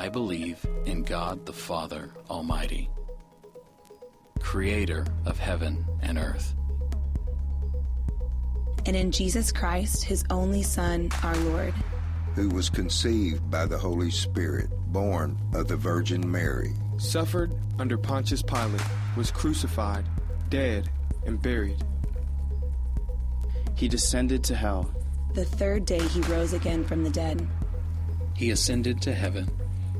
I believe in God the Father Almighty, creator of heaven and earth, and in Jesus Christ, his only Son, our Lord, who was conceived by the Holy Spirit, born of the Virgin Mary, suffered under Pontius Pilate, was crucified, dead, and buried. He descended to hell. The third day he rose again from the dead. He ascended to heaven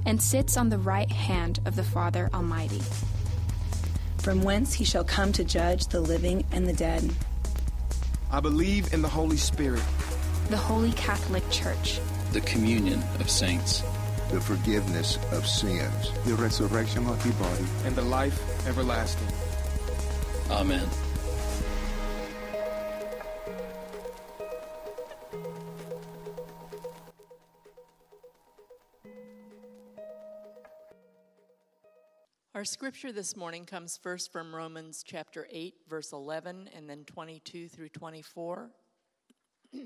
and sits on the right hand of the Father Almighty. From whence he shall come to judge the living and the dead. I believe in the Holy Spirit, the Holy Catholic Church, the communion of saints, the forgiveness of sins, the resurrection of the body, and the life everlasting. Amen. Our scripture this morning comes first from Romans chapter 8, verse 11, and then 22 through 24.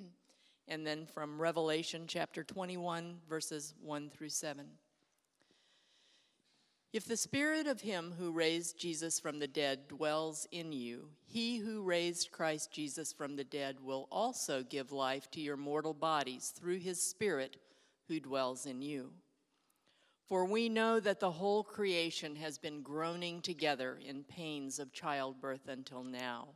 and then from Revelation chapter 21, verses 1 through 7. If the spirit of him who raised Jesus from the dead dwells in you, he who raised Christ Jesus from the dead will also give life to your mortal bodies through his spirit who dwells in you. For we know that the whole creation has been groaning together in pains of childbirth until now.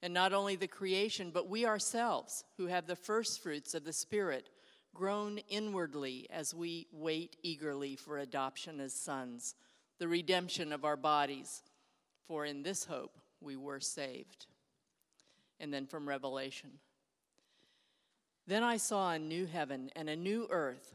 And not only the creation, but we ourselves, who have the first fruits of the Spirit, groan inwardly as we wait eagerly for adoption as sons, the redemption of our bodies. For in this hope we were saved. And then from Revelation. Then I saw a new heaven and a new earth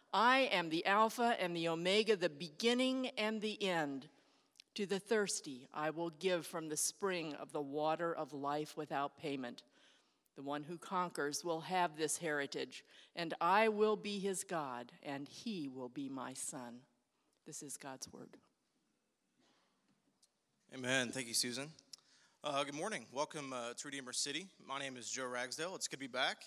I am the Alpha and the Omega, the beginning and the end. To the thirsty, I will give from the spring of the water of life without payment. The one who conquers will have this heritage, and I will be his God, and he will be my son. This is God's word. Amen. Thank you, Susan. Uh, good morning. Welcome uh, to Redeemer City. My name is Joe Ragsdale. It's good to be back.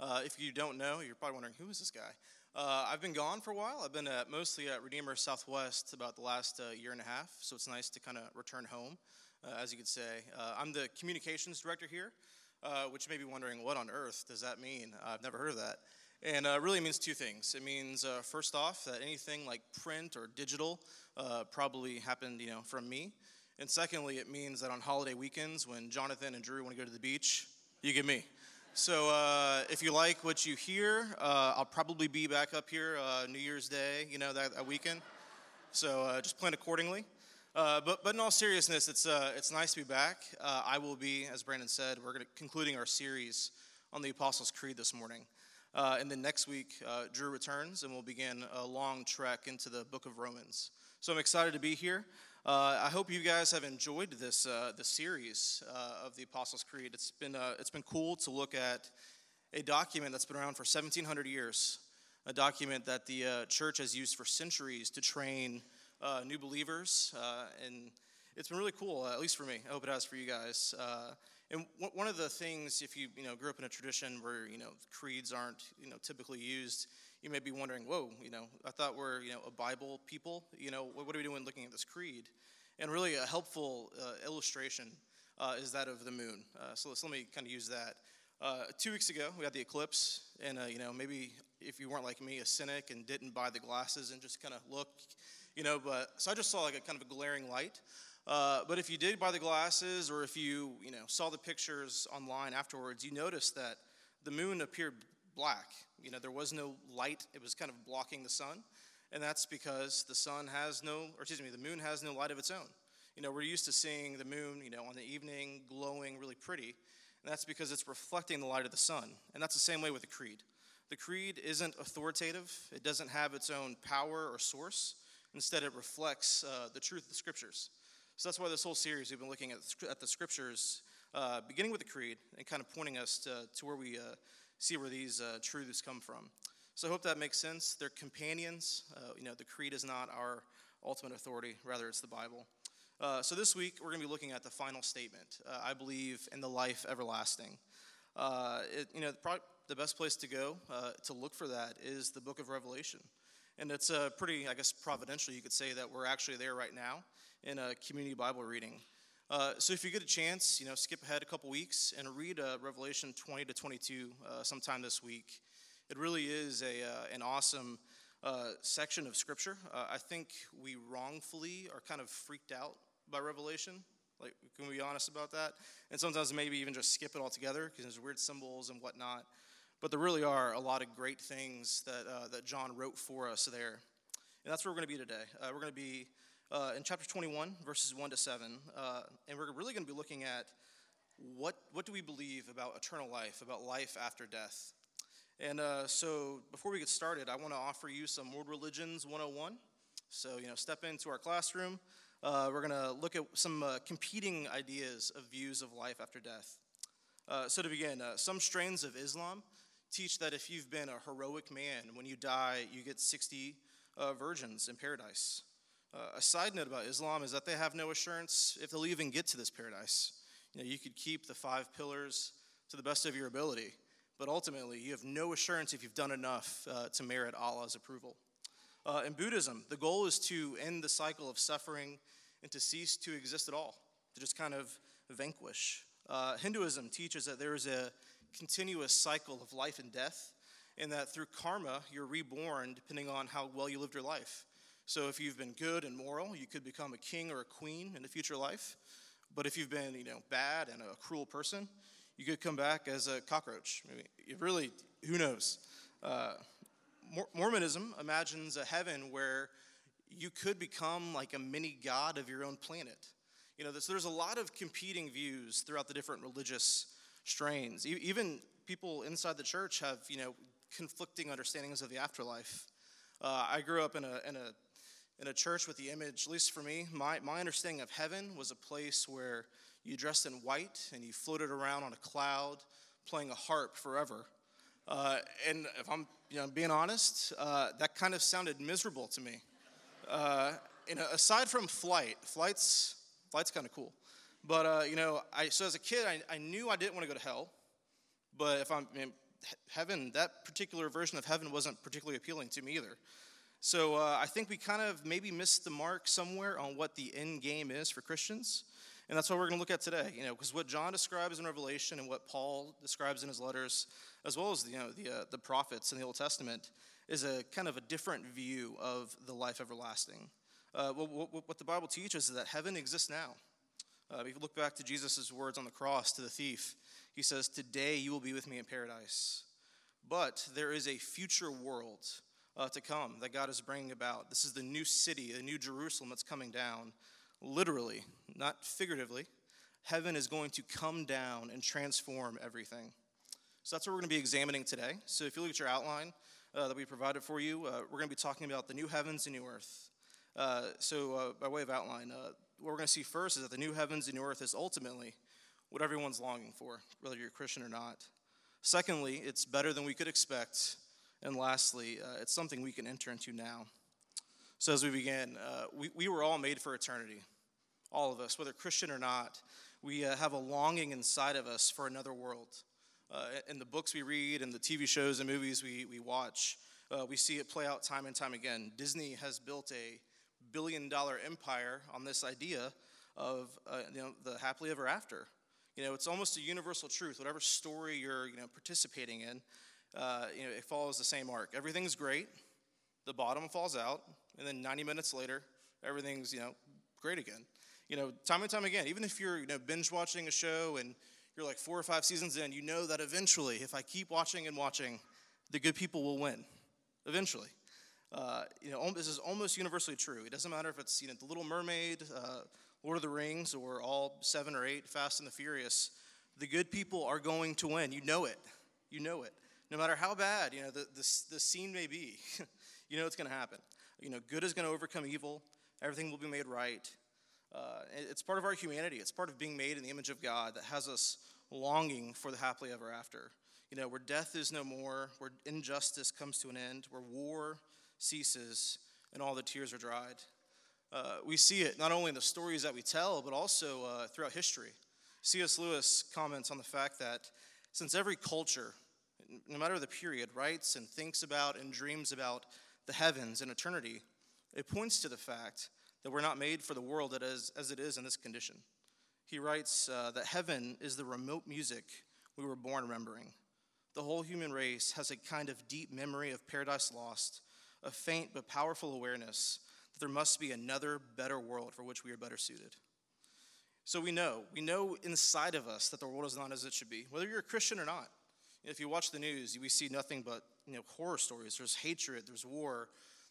Uh, if you don't know, you're probably wondering who is this guy. Uh, I've been gone for a while. I've been at, mostly at Redeemer Southwest about the last uh, year and a half, so it's nice to kind of return home, uh, as you could say. Uh, I'm the communications director here, uh, which you may be wondering, what on earth does that mean? I've never heard of that. And uh, really means two things. It means, first off, that anything like print or digital probably happened, you know, from me. And secondly, it means that on holiday weekends, when Jonathan and Drew want to go to the beach, you get me. So uh, if you like what you hear, uh, I'll probably be back up here uh, New Year's Day, you know, that, that weekend. So uh, just plan accordingly. Uh, but, but in all seriousness, it's, uh, it's nice to be back. I will be, as Brandon said, we're gonna, concluding our series on the Apostles' Creed this morning. and then next week, Drew returns and we'll begin a long trek into the book of Romans. So I'm excited to be here. Uh, I hope you guys have enjoyed this uh, the series uh, of the Apostles' Creed. It's been uh, it's been cool to look at a document that's been around for 1,700 years, a document that the uh, church has used for centuries to train uh, new believers, and it's been really cool, at least for me. I hope it has for you guys. and w- one of the things, if you you know grew up in a tradition where you know creeds aren't you know typically used you may be wondering, whoa, you know, I thought we're, you know, a Bible people. You know, what are we doing looking at this creed? And really, a helpful uh, illustration uh, is that of the moon. Uh, so let me kind of use that. Uh, two weeks ago, we had the eclipse, and, uh, you know, maybe if you weren't like me, a cynic, and didn't buy the glasses and just kind of look, you know, but so I just saw like a kind of a glaring light. Uh, but if you did buy the glasses or if you, you know, saw the pictures online afterwards, you noticed that the moon appeared black. You know, there was no light. It was kind of blocking the sun. And that's because the sun has no, or excuse me, the moon has no light of its own. You know, we're used to seeing the moon, you know, on the evening glowing really pretty. And that's because it's reflecting the light of the sun. And that's the same way with the creed. The creed isn't authoritative, it doesn't have its own power or source. Instead, it reflects uh, the truth of the scriptures. So that's why this whole series we've been looking at, the scriptures, uh, beginning with the creed and kind of pointing us to, to where we uh, see where these uh, truths come from. So I hope that makes sense. They're companions. Uh, you know, the creed is not our ultimate authority, rather, it's the Bible. Uh, so this week, we're going to be looking at the final statement I believe in the life everlasting. It, you know, the best place to go to look for that is the book of Revelation. And it's uh, pretty, I guess, providential, you could say, that we're actually there right now in a community Bible reading. Uh, so if you get a chance, you know, skip ahead a couple weeks and read uh, Revelation 20 to 22 uh, sometime this week. It really is a, uh, an awesome uh, section of Scripture. I think we wrongfully are kind of freaked out by Revelation. Like, can we be honest about that? And sometimes maybe even just skip it altogether because there's weird symbols and whatnot. But there really are a lot of great things that, uh, that John wrote for us there. And that's where we're going to be today. Uh, we're going to be uh, in chapter 21, verses 1 to 7. Uh, and we're really going to be looking at what, what do we believe about eternal life, about life after death. And uh, so before we get started, I want to offer you some World Religions 101. So, you know, step into our classroom. Uh, we're going to look at some competing ideas of views of life after death. so, to begin, some strains of Islam teach that if you've been a heroic man, when you die, you get 60 uh, virgins in paradise. Uh, a side note about Islam is that they have no assurance if they'll even get to this paradise. You know, you could keep the five pillars to the best of your ability, but ultimately, you have no assurance if you've done enough uh, to merit Allah's approval. Uh, in Buddhism, the goal is to end the cycle of suffering and to cease to exist at all, to just kind of vanquish. Uh, Hinduism teaches that there is a continuous cycle of life and death, and that through karma, you're reborn depending on how well you lived your life. So if you've been good and moral, you could become a king or a queen in a future life. But if you've been, you know, bad and a cruel person, you could come back as a cockroach. I mean, it really, who knows? Uh, Mormonism imagines a heaven where you could become like a mini god of your own planet. You know, there's, there's a lot of competing views throughout the different religious strains. Even people inside the church have, you know, conflicting understandings of the afterlife. Uh, I grew up in a, in, a, in a church with the image, at least for me, my, my understanding of heaven was a place where you dressed in white and you floated around on a cloud playing a harp forever. Uh, and if I'm you know, being honest, uh, that kind of sounded miserable to me. Uh, know, aside from flight, flight's, flight's kind of cool. But, uh, you know, I, so as a kid, I, I knew I didn't want to go to hell. But if I'm, I mean, heaven, that particular version of heaven wasn't particularly appealing to me either. So uh, I think we kind of maybe missed the mark somewhere on what the end game is for Christians. And that's what we're going to look at today, you know, because what John describes in Revelation and what Paul describes in his letters, as well as you know the uh, the prophets in the Old Testament, is a kind of a different view of the life everlasting. Uh, what, what, the Bible teaches is that heaven exists now. Uh, if you look back to Jesus' words on the cross to the thief, he says, Today you will be with me in paradise. But there is a future world uh, to come that God is bringing about. This is the new city, the new Jerusalem that's coming down, literally, not figuratively. Heaven is going to come down and transform everything. So that's what we're going to be examining today. So if you look at your outline uh, that we provided for you, uh, we're going to be talking about the new heavens and new earth. Uh, so, uh, by way of outline, uh, what we're going to see first is that the new heavens and new earth is ultimately what everyone's longing for, whether you're a Christian or not. Secondly, it's better than we could expect. And lastly, uh, it's something we can enter into now. So, as we begin, uh, we, we were all made for eternity. All of us, whether Christian or not, we uh, have a longing inside of us for another world. Uh, in the books we read and the TV shows and movies we, we watch, uh, we see it play out time and time again. Disney has built a billion dollar empire on this idea of uh, you know, the happily ever after. You know, it's almost a universal truth. Whatever story you're you know, participating in, uh, you know, it follows the same arc. Everything's great, the bottom falls out, and then 90 minutes later, everything's you know great again. You know, time and time again, even if you're you know binge watching a show and you're like four or five seasons in, you know that eventually, if I keep watching and watching, the good people will win. Eventually. Uh, you know, this is almost universally true. It doesn't matter if it's you know the Little Mermaid, uh, Lord of the Rings, or all seven or eight Fast and the Furious. The good people are going to win. You know it. You know it. No matter how bad you know the the, the scene may be, you know it's going to happen. You know, good is going to overcome evil. Everything will be made right. Uh, it's part of our humanity. It's part of being made in the image of God that has us longing for the happily ever after. You know, where death is no more, where injustice comes to an end, where war ceases, and all the tears are dried. Uh, we see it not only in the stories that we tell, but also uh, throughout history. C.S. Lewis comments on the fact that since every culture, no matter the period, writes and thinks about and dreams about the heavens and eternity, it points to the fact that we're not made for the world as, as it is in this condition. He writes uh, that heaven is the remote music we were born remembering. The whole human race has a kind of deep memory of paradise lost, a faint but powerful awareness that there must be another, better world for which we are better suited. So we know, we know inside of us that the world is not as it should be, whether you're a Christian or not. If you watch the news, we see nothing but you know, horror stories. There's hatred, there's war,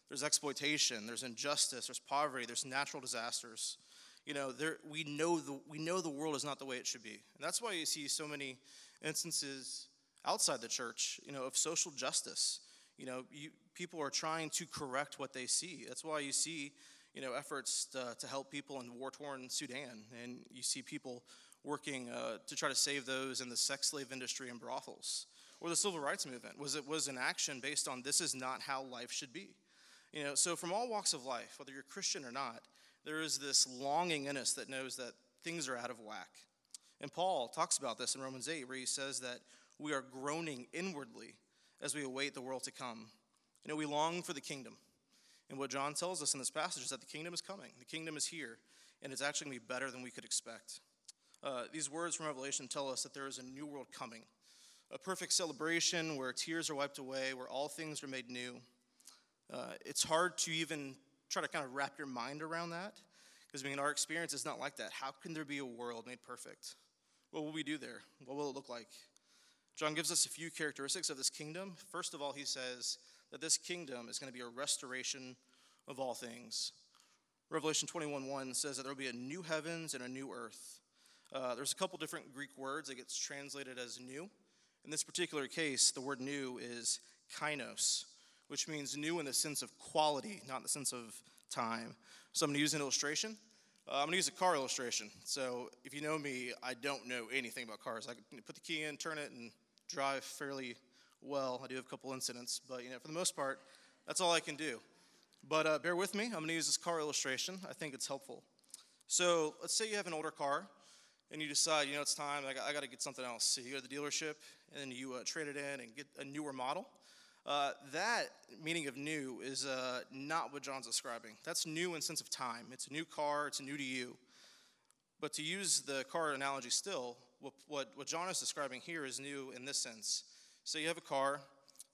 there's exploitation, there's injustice, there's poverty, there's natural disasters. You know, there, we, know the, we know the world is not the way it should be. And that's why you see so many instances outside the church, you know, of social justice. You know, you, people are trying to correct what they see. That's why you see, you know, efforts to, to help people in war-torn Sudan, and you see people working uh, to try to save those in the sex slave industry and brothels. Or the civil rights movement was it was an action based on this is not how life should be. You know, so from all walks of life, whether you're Christian or not, there is this longing in us that knows that things are out of whack. And Paul talks about this in Romans 8, where he says that we are groaning inwardly as we await the world to come. You know, we long for the kingdom. And what John tells us in this passage is that the kingdom is coming, the kingdom is here, and it's actually going to be better than we could expect. Uh, these words from Revelation tell us that there is a new world coming, a perfect celebration where tears are wiped away, where all things are made new. Uh, it's hard to even try to kind of wrap your mind around that because I mean, our experience is not like that. How can there be a world made perfect? What will we do there? What will it look like? John gives us a few characteristics of this kingdom. First of all, he says that this kingdom is going to be a restoration of all things. Revelation 21 1 says that there will be a new heavens and a new earth. Uh, there's a couple different Greek words that gets translated as new. In this particular case, the word new is kainos, which means new in the sense of quality, not in the sense of time. So I'm going to use an illustration. Uh, I'm going to use a car illustration. So if you know me, I don't know anything about cars. I can put the key in, turn it, and drive fairly well. I do have a couple incidents, but you know, for the most part, that's all I can do. But uh, bear with me. I'm going to use this car illustration. I think it's helpful. So let's say you have an older car, and you decide, you know, it's time. I got, I got to get something else. So you go to the dealership, and you uh, trade it in and get a newer model. Uh, that meaning of new is uh, not what John's describing. That's new in sense of time. It's a new car, it's new to you. But to use the car analogy still, what, what, what John is describing here is new in this sense. So you have a car,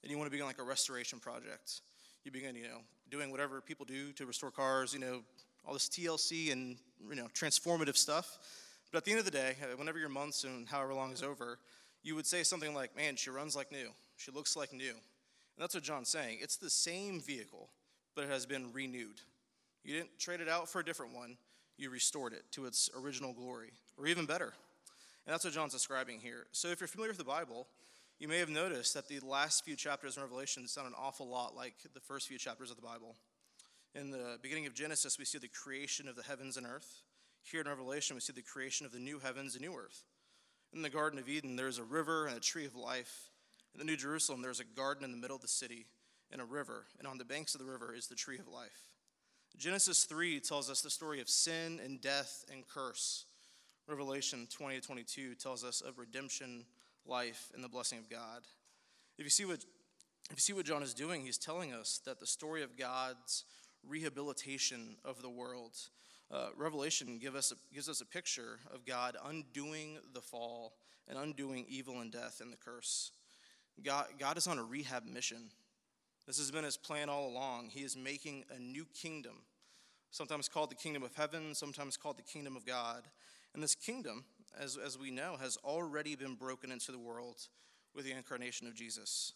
and you want to begin like a restoration project. You begin, you know, doing whatever people do to restore cars, you know, all this TLC and, you know, transformative stuff. But at the end of the day, uh, whenever your months and however long is over, you would say something like, man, she runs like new. She looks like new. And that's what John's saying. It's the same vehicle, but it has been renewed. You didn't trade it out for a different one, you restored it to its original glory, or even better. And that's what John's describing here. So if you're familiar with the Bible, you may have noticed that the last few chapters in Revelation sound an awful lot like the first few chapters of the Bible. In the beginning of Genesis, we see the creation of the heavens and earth. Here in Revelation, we see the creation of the new heavens and new earth. In the Garden of Eden, there's a river and a tree of life. In the New Jerusalem, there's a garden in the middle of the city and a river, and on the banks of the river is the tree of life. Genesis 3 tells us the story of sin and death and curse. Revelation 20 to 22 tells us of redemption, life, and the blessing of God. If you see what if you see what John is doing, he's telling us that the story of God's rehabilitation of the world. Uh, Revelation give us a, gives us a picture of God undoing the fall and undoing evil and death and the curse. God, God is on a rehab mission. This has been his plan all along. He is making a new kingdom, sometimes called the kingdom of heaven, sometimes called the kingdom of God. And this kingdom, as, as we know, has already been broken into the world with the incarnation of Jesus.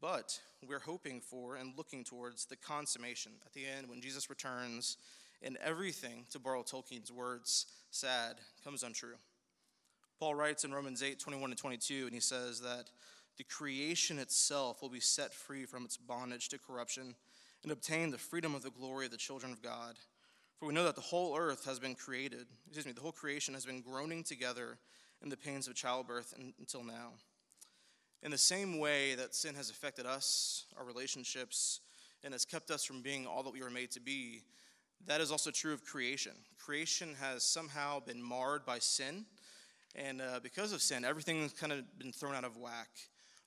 But we're hoping for and looking towards the consummation at the end when Jesus returns and everything, to borrow Tolkien's words, sad comes untrue. Paul writes in Romans 8 21 and 22, and he says that the creation itself will be set free from its bondage to corruption and obtain the freedom of the glory of the children of God. For we know that the whole earth has been created, excuse me, the whole creation has been groaning together in the pains of childbirth until now. In the same way that sin has affected us, our relationships, and has kept us from being all that we were made to be, that is also true of creation. Creation has somehow been marred by sin, and uh, because of sin, everything's kind of been thrown out of whack.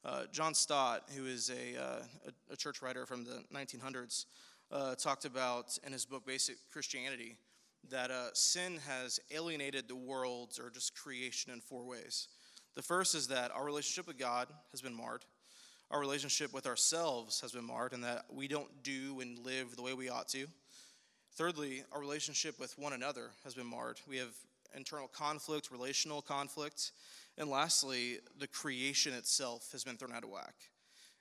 Uh, John Stott, who is a, uh, a, a, church writer from the 1900s, uh, talked about in his book Basic Christianity that uh, sin has alienated the world or just creation in four ways. The first is that our relationship with God has been marred. Our relationship with ourselves has been marred, and that we don't do and live the way we ought to. Thirdly, our relationship with one another has been marred. We have internal conflict, relational conflict. And lastly, the creation itself has been thrown out of whack.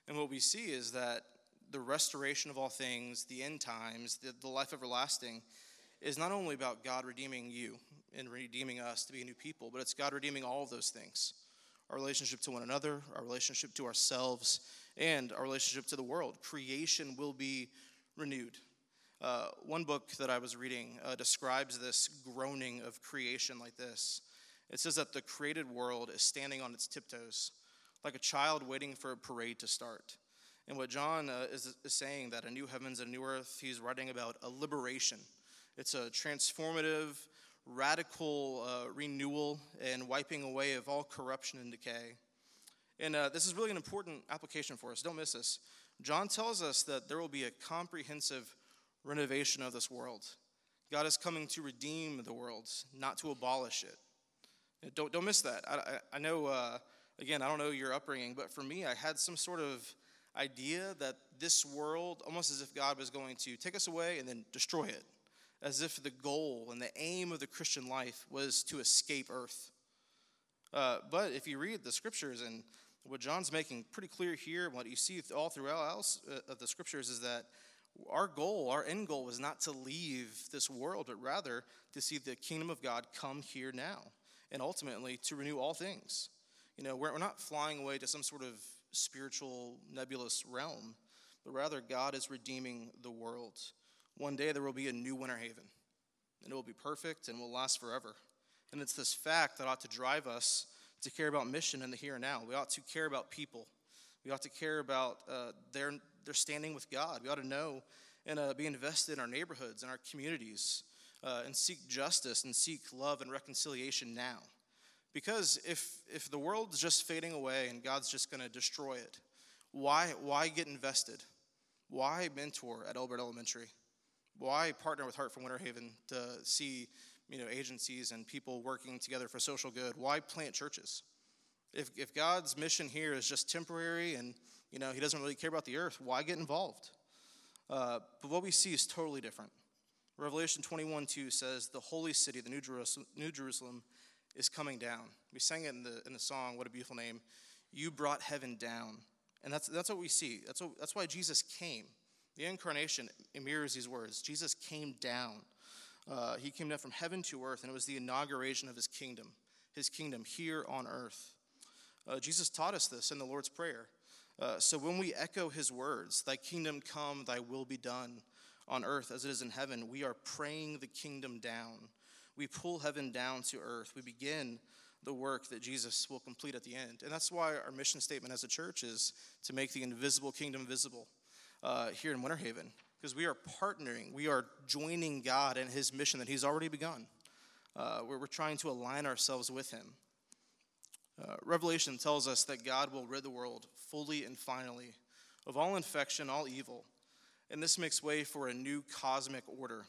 And what we see is that the restoration of all things, the end times, the, the life everlasting, is not only about God redeeming you and redeeming us to be a new people, but it's God redeeming all of those things our relationship to one another, our relationship to ourselves, and our relationship to the world. Creation will be renewed. Uh, one book that I was reading uh, describes this groaning of creation like this it says that the created world is standing on its tiptoes, like a child waiting for a parade to start. And what John uh, is, is saying that a new heavens and a new earth, he's writing about a liberation. It's a transformative, radical uh, renewal and wiping away of all corruption and decay. And uh, this is really an important application for us. Don't miss this. John tells us that there will be a comprehensive renovation of this world. God is coming to redeem the world, not to abolish it. Don't, don't miss that. I, I know, uh, again, I don't know your upbringing, but for me, I had some sort of idea that this world, almost as if God was going to take us away and then destroy it, as if the goal and the aim of the Christian life was to escape earth. Uh, but if you read the scriptures and what John's making pretty clear here, what you see all throughout else uh, of the scriptures is that our goal, our end goal, was not to leave this world, but rather to see the kingdom of God come here now, and ultimately to renew all things. You know, we're, we're not flying away to some sort of spiritual nebulous realm, but rather God is redeeming the world. One day there will be a new Winter Haven, and it will be perfect and will last forever. And it's this fact that ought to drive us to care about mission in the here and now. We ought to care about people. We ought to care about uh, their they're standing with God. We ought to know and uh, be invested in our neighborhoods and our communities uh, and seek justice and seek love and reconciliation now. Because if, if the world's just fading away and God's just going to destroy it, why, why get invested? Why mentor at Elbert Elementary? Why partner with Heart for Winter Haven to see you know, agencies and people working together for social good? Why plant churches? If, if God's mission here is just temporary and you know, he doesn't really care about the earth. Why get involved? Uh, but what we see is totally different. Revelation 21 2 says, The holy city, the New Jerusalem, New Jerusalem, is coming down. We sang it in the, in the song, What a Beautiful Name. You brought heaven down. And that's, that's what we see. That's, what, that's why Jesus came. The incarnation mirrors these words. Jesus came down. Uh, he came down from heaven to earth, and it was the inauguration of his kingdom, his kingdom here on earth. Uh, Jesus taught us this in the Lord's Prayer. Uh, so when we echo his words, Thy kingdom come, Thy will be done on earth as it is in heaven, we are praying the kingdom down. We pull heaven down to earth. We begin the work that Jesus will complete at the end. And that's why our mission statement as a church is to make the invisible kingdom visible uh, here in Winter Haven, because we are partnering, we are joining God in his mission that he's already begun. Uh, where we're trying to align ourselves with him. Uh, Revelation tells us that God will rid the world fully and finally of all infection, all evil. And this makes way for a new cosmic order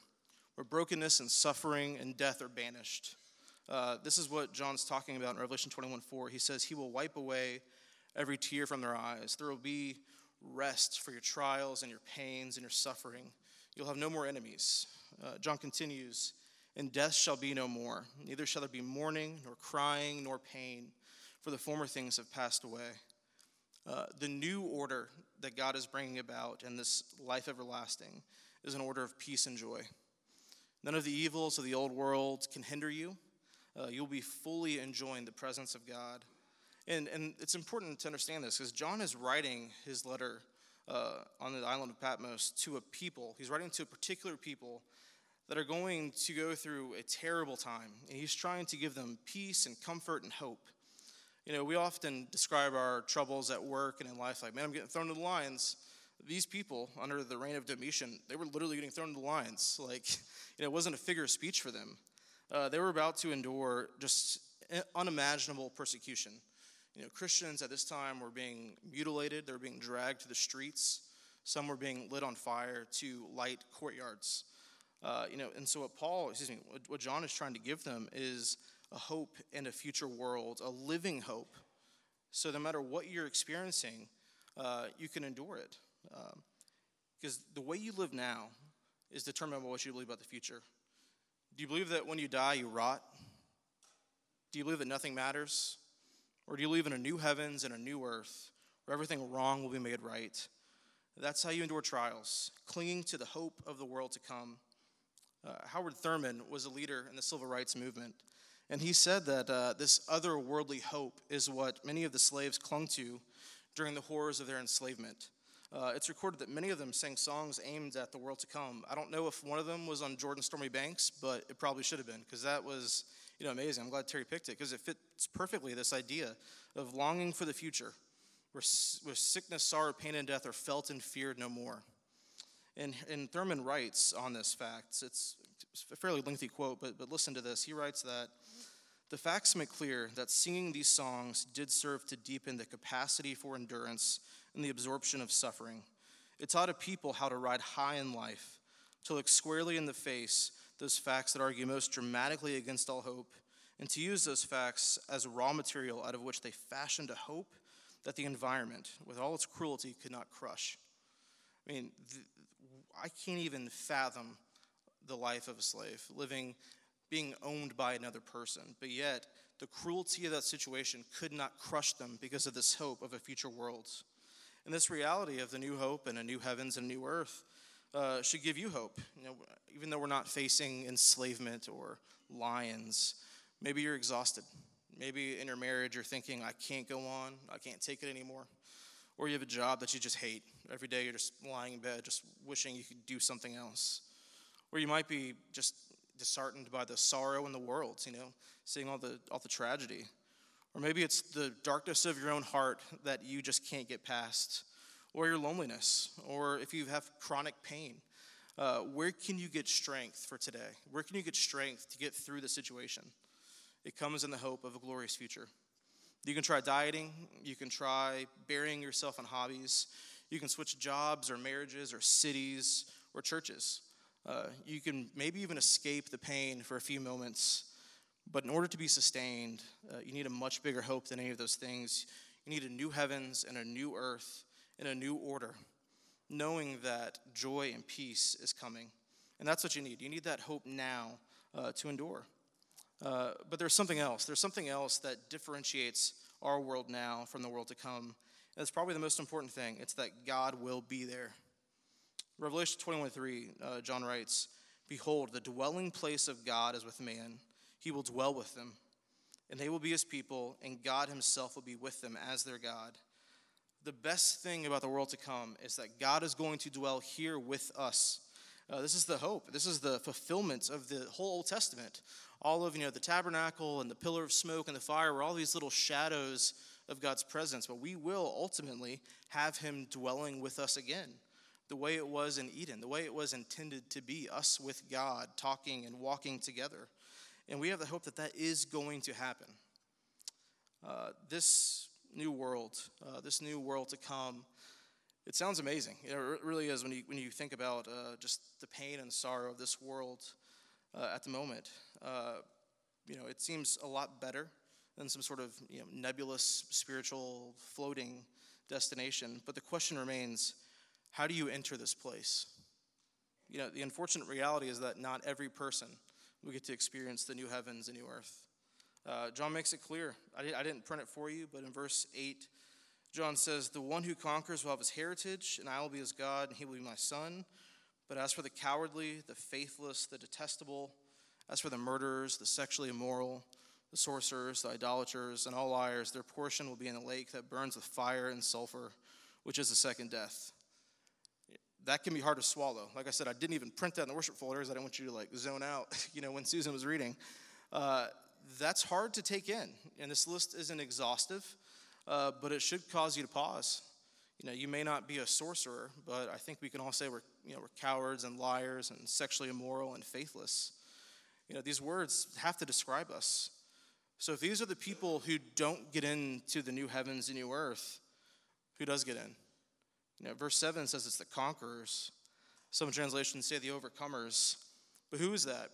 where brokenness and suffering and death are banished. Uh, this is what John's talking about in Revelation 21 4. He says, He will wipe away every tear from their eyes. There will be rest for your trials and your pains and your suffering. You'll have no more enemies. Uh, John continues, And death shall be no more, neither shall there be mourning, nor crying, nor pain, for the former things have passed away. Uh, the new order that God is bringing about in this life everlasting is an order of peace and joy. None of the evils of the old world can hinder you. Uh, you'll be fully enjoying the presence of God. And, and it's important to understand this because John is writing his letter uh, on the island of Patmos to a people. He's writing to a particular people that are going to go through a terrible time. And he's trying to give them peace and comfort and hope. You know, we often describe our troubles at work and in life like, man, I'm getting thrown to the lions. These people, under the reign of Domitian, they were literally getting thrown to the lions. Like, you know, it wasn't a figure of speech for them. Uh, they were about to endure just unimaginable persecution. You know, Christians at this time were being mutilated, they were being dragged to the streets, some were being lit on fire to light courtyards. Uh, you know, and so what Paul, excuse me, what John is trying to give them is a hope in a future world, a living hope. So no matter what you're experiencing, uh, you can endure it. Because um, the way you live now is determined by what you believe about the future. Do you believe that when you die, you rot? Do you believe that nothing matters? Or do you believe in a new heavens and a new earth where everything wrong will be made right? That's how you endure trials, clinging to the hope of the world to come. Uh, Howard Thurman was a leader in the civil rights movement, and he said that uh, this otherworldly hope is what many of the slaves clung to during the horrors of their enslavement. Uh, it's recorded that many of them sang songs aimed at the world to come. I don't know if one of them was on Jordan's Stormy Banks, but it probably should have been because that was you know amazing. I'm glad Terry picked it because it fits perfectly this idea of longing for the future, where, where sickness, sorrow, pain, and death are felt and feared no more. And, and Thurman writes on this fact. It's a fairly lengthy quote, but, but listen to this. He writes that the facts make clear that singing these songs did serve to deepen the capacity for endurance and the absorption of suffering. It taught a people how to ride high in life, to look squarely in the face those facts that argue most dramatically against all hope, and to use those facts as raw material out of which they fashioned a hope that the environment, with all its cruelty, could not crush. I mean, I can't even fathom the life of a slave, living, being owned by another person, but yet the cruelty of that situation could not crush them because of this hope of a future world. And this reality of the new hope and a new heavens and new earth uh, should give you hope. You know, even though we're not facing enslavement or lions, maybe you're exhausted. Maybe in your marriage you're thinking, I can't go on, I can't take it anymore. Or you have a job that you just hate. Every day you're just lying in bed, just wishing you could do something else. Or you might be just disheartened by the sorrow in the world, you know, seeing all the, all the tragedy. Or maybe it's the darkness of your own heart that you just can't get past, or your loneliness, or if you have chronic pain. Uh, where can you get strength for today? Where can you get strength to get through the situation? It comes in the hope of a glorious future. You can try dieting, you can try burying yourself in hobbies, you can switch jobs or marriages or cities or churches. Uh, you can maybe even escape the pain for a few moments but in order to be sustained, uh, you need a much bigger hope than any of those things. You need a new heavens and a new earth and a new order, knowing that joy and peace is coming. And that's what you need. You need that hope now uh, to endure. Uh, but there's something else. There's something else that differentiates our world now from the world to come. And it's probably the most important thing. It's that God will be there. Revelation 21 3, uh, John writes, Behold, the dwelling place of God is with man he will dwell with them, and they will be his people, and God himself will be with them as their God. The best thing about the world to come is that God is going to dwell here with us. Uh, this is the hope. This is the fulfillment of the whole Old Testament. All of you know the tabernacle and the pillar of smoke and the fire were all these little shadows of God's presence, but we will ultimately have Him dwelling with us again, the way it was in Eden, the way it was intended to be, us with God, talking and walking together. And we have the hope that that is going to happen. Uh, this new world, uh, this new world to come, it sounds amazing. It really is when you, when you think about uh, just the pain and sorrow of this world uh, at the moment. Uh, you know, it seems a lot better than some sort of you know, nebulous spiritual floating destination. But the question remains how do you enter this place? You know, the unfortunate reality is that not every person will get to experience the new heavens and new earth. Uh, John makes it clear. I, did, I didn't print it for you, but in verse 8, John says, The one who conquers will have his heritage, and I will be his God, and he will be my son. But as for the cowardly, the faithless, the detestable, as for the murderers, the sexually immoral, the sorcerers, the idolaters, and all liars, their portion will be in a lake that burns with fire and sulfur, which is the second death. That can be hard to swallow. Like I said, I didn't even print that in the worship folders. I didn't want you to like zone out, you know, when Susan was reading. Uh, that's hard to take in, and this list isn't exhaustive, uh, but it should cause you to pause. You know, you may not be a sorcerer, but I think we can all say we're, you know, we're cowards and liars and sexually immoral and faithless. You know, these words have to describe us. So if these are the people who don't get into the new heavens and new earth, who does get in? You know, verse 7 says it's the conquerors. Some translations say the overcomers. But who is that?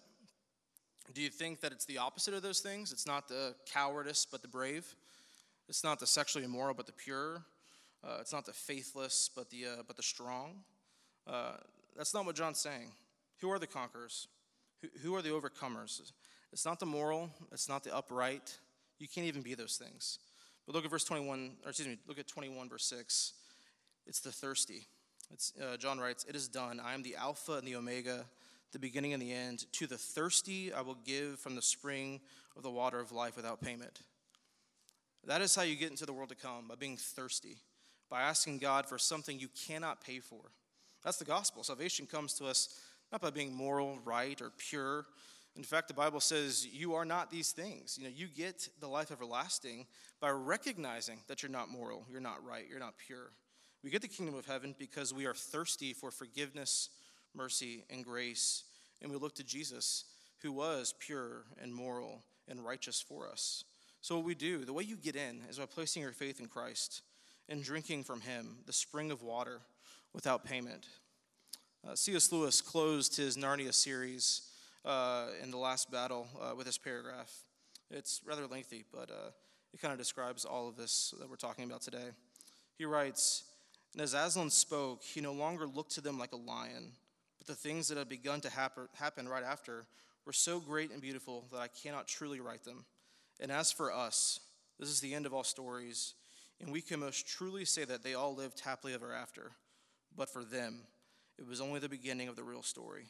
Do you think that it's the opposite of those things? It's not the cowardice, but the brave. It's not the sexually immoral, but the pure. Uh, it's not the faithless, but the, uh, but the strong. Uh, that's not what John's saying. Who are the conquerors? Who, who are the overcomers? It's not the moral, it's not the upright. You can't even be those things. But look at verse 21, or excuse me, look at 21, verse 6. It's the thirsty. It's, uh, John writes, It is done. I am the Alpha and the Omega, the beginning and the end. To the thirsty, I will give from the spring of the water of life without payment. That is how you get into the world to come, by being thirsty, by asking God for something you cannot pay for. That's the gospel. Salvation comes to us not by being moral, right, or pure, in fact, the Bible says you are not these things. You know, you get the life everlasting by recognizing that you're not moral, you're not right, you're not pure. We get the kingdom of heaven because we are thirsty for forgiveness, mercy, and grace, and we look to Jesus, who was pure and moral and righteous for us. So, what we do, the way you get in, is by placing your faith in Christ and drinking from Him, the spring of water, without payment. Uh, C.S. Lewis closed his Narnia series uh, in the last battle uh, with this paragraph. It's rather lengthy, but uh, it kind of describes all of this that we're talking about today. He writes, And as Aslan spoke, he no longer looked to them like a lion, but the things that had begun to happen, right after were so great and beautiful that I cannot truly write them. And as for us, this is the end of all stories, and we can most truly say that they all lived happily ever after. But for them, it was only the beginning of the real story.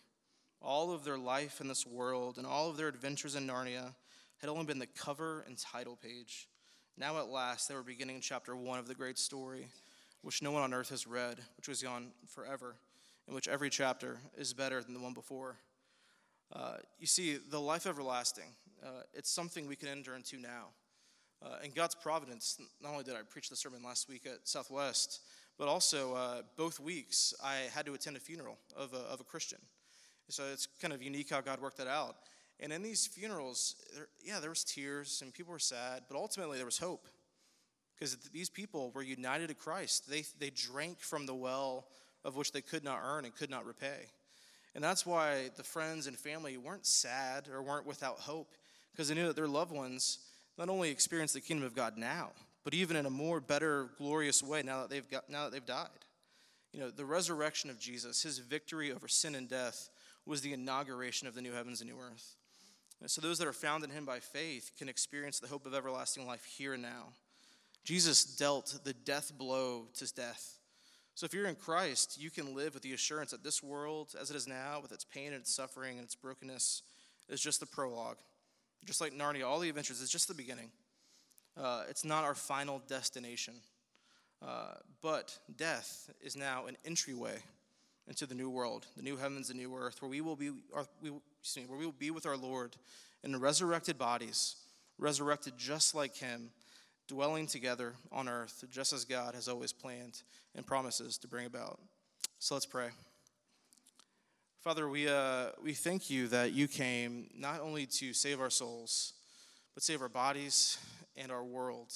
All of their life in this world and all of their adventures in Narnia had only been the cover and title page. Now, at last, they were beginning chapter one of the great story, which no one on earth has read, which was gone forever, in which every chapter is better than the one before. Uh, you see, the life everlasting, uh, it's something we can enter into now. Uh, in God's providence, not only did I preach the sermon last week at Southwest, but also uh, both weeks I had to attend a funeral of a, of a Christian. So it's kind of unique how God worked that out. And in these funerals, there, yeah, there was tears and people were sad, but ultimately there was hope because these people were united to Christ. They, they drank from the well of which they could not earn and could not repay. And that's why the friends and family weren't sad or weren't without hope because they knew that their loved ones not only experienced the kingdom of God now, but even in a more better, glorious way now that they've, got, now that they've died. You know, the resurrection of Jesus, his victory over sin and death, was the inauguration of the new heavens and new earth. So those that are found in him by faith can experience the hope of everlasting life here and now. Jesus dealt the death blow to death. So if you're in Christ, you can live with the assurance that this world, as it is now, with its pain and its suffering and its brokenness, is just the prologue. Just like Narnia, all the adventures is just the beginning. Uh, it's not our final destination. Uh, but death is now an entryway into the new world, the new heavens and new earth, where we will be, our, we, me, where we will be with our Lord in resurrected bodies, resurrected just like Him, dwelling together on earth, just as God has always planned and promises to bring about. So let's pray. Father, we, uh, we thank you that you came not only to save our souls, but save our bodies and our world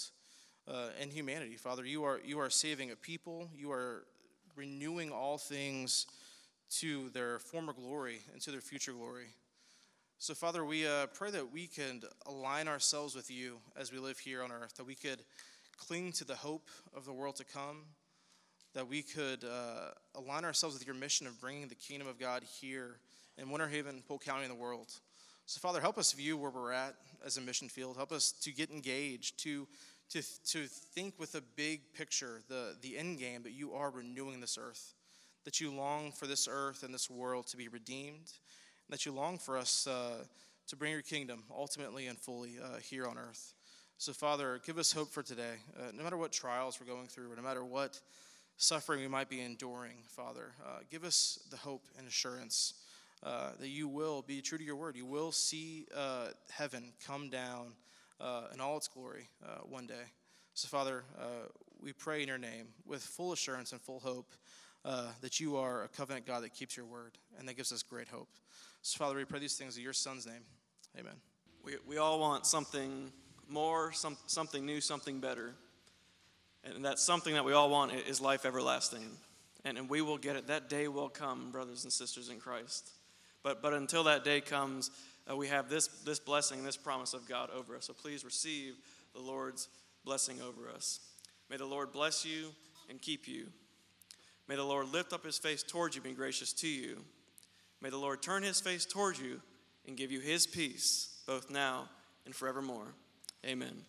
uh, and humanity. Father, you are, you are saving a people, you are renewing all things to their former glory and to their future glory. So, Father, we uh, pray that we can align ourselves with you as we live here on earth, that we could cling to the hope of the world to come, that we could uh, align ourselves with your mission of bringing the kingdom of God here in Winter Haven, Polk County, and the world. So, Father, help us view where we're at as a mission field. Help us to get engaged, to, to, to think with a big picture, the, the end game, that you are renewing this earth, that you long for this earth and this world to be redeemed, that you long for us uh, to bring your kingdom ultimately and fully uh, here on earth. So, Father, give us hope for today. Uh, no matter what trials we're going through, or no matter what suffering we might be enduring, Father, uh, give us the hope and assurance uh, that you will be true to your word. You will see uh, heaven come down uh, in all its glory uh, one day. So, Father, we pray in your name with full assurance and full hope that you are a covenant God that keeps your word and that gives us great hope. So, Father, we pray these things in your Son's name. Amen. We, we all want something more, some, something new, something better. And that something that we all want is life everlasting. And, and we will get it. That day will come, brothers and sisters in Christ. But, but until that day comes, uh, we have this, this blessing, this promise of God over us. So please receive the Lord's blessing over us. May the Lord bless you and keep you. May the Lord lift up his face towards you and be gracious to you. May the Lord turn his face towards you and give you his peace, both now and forevermore. Amen.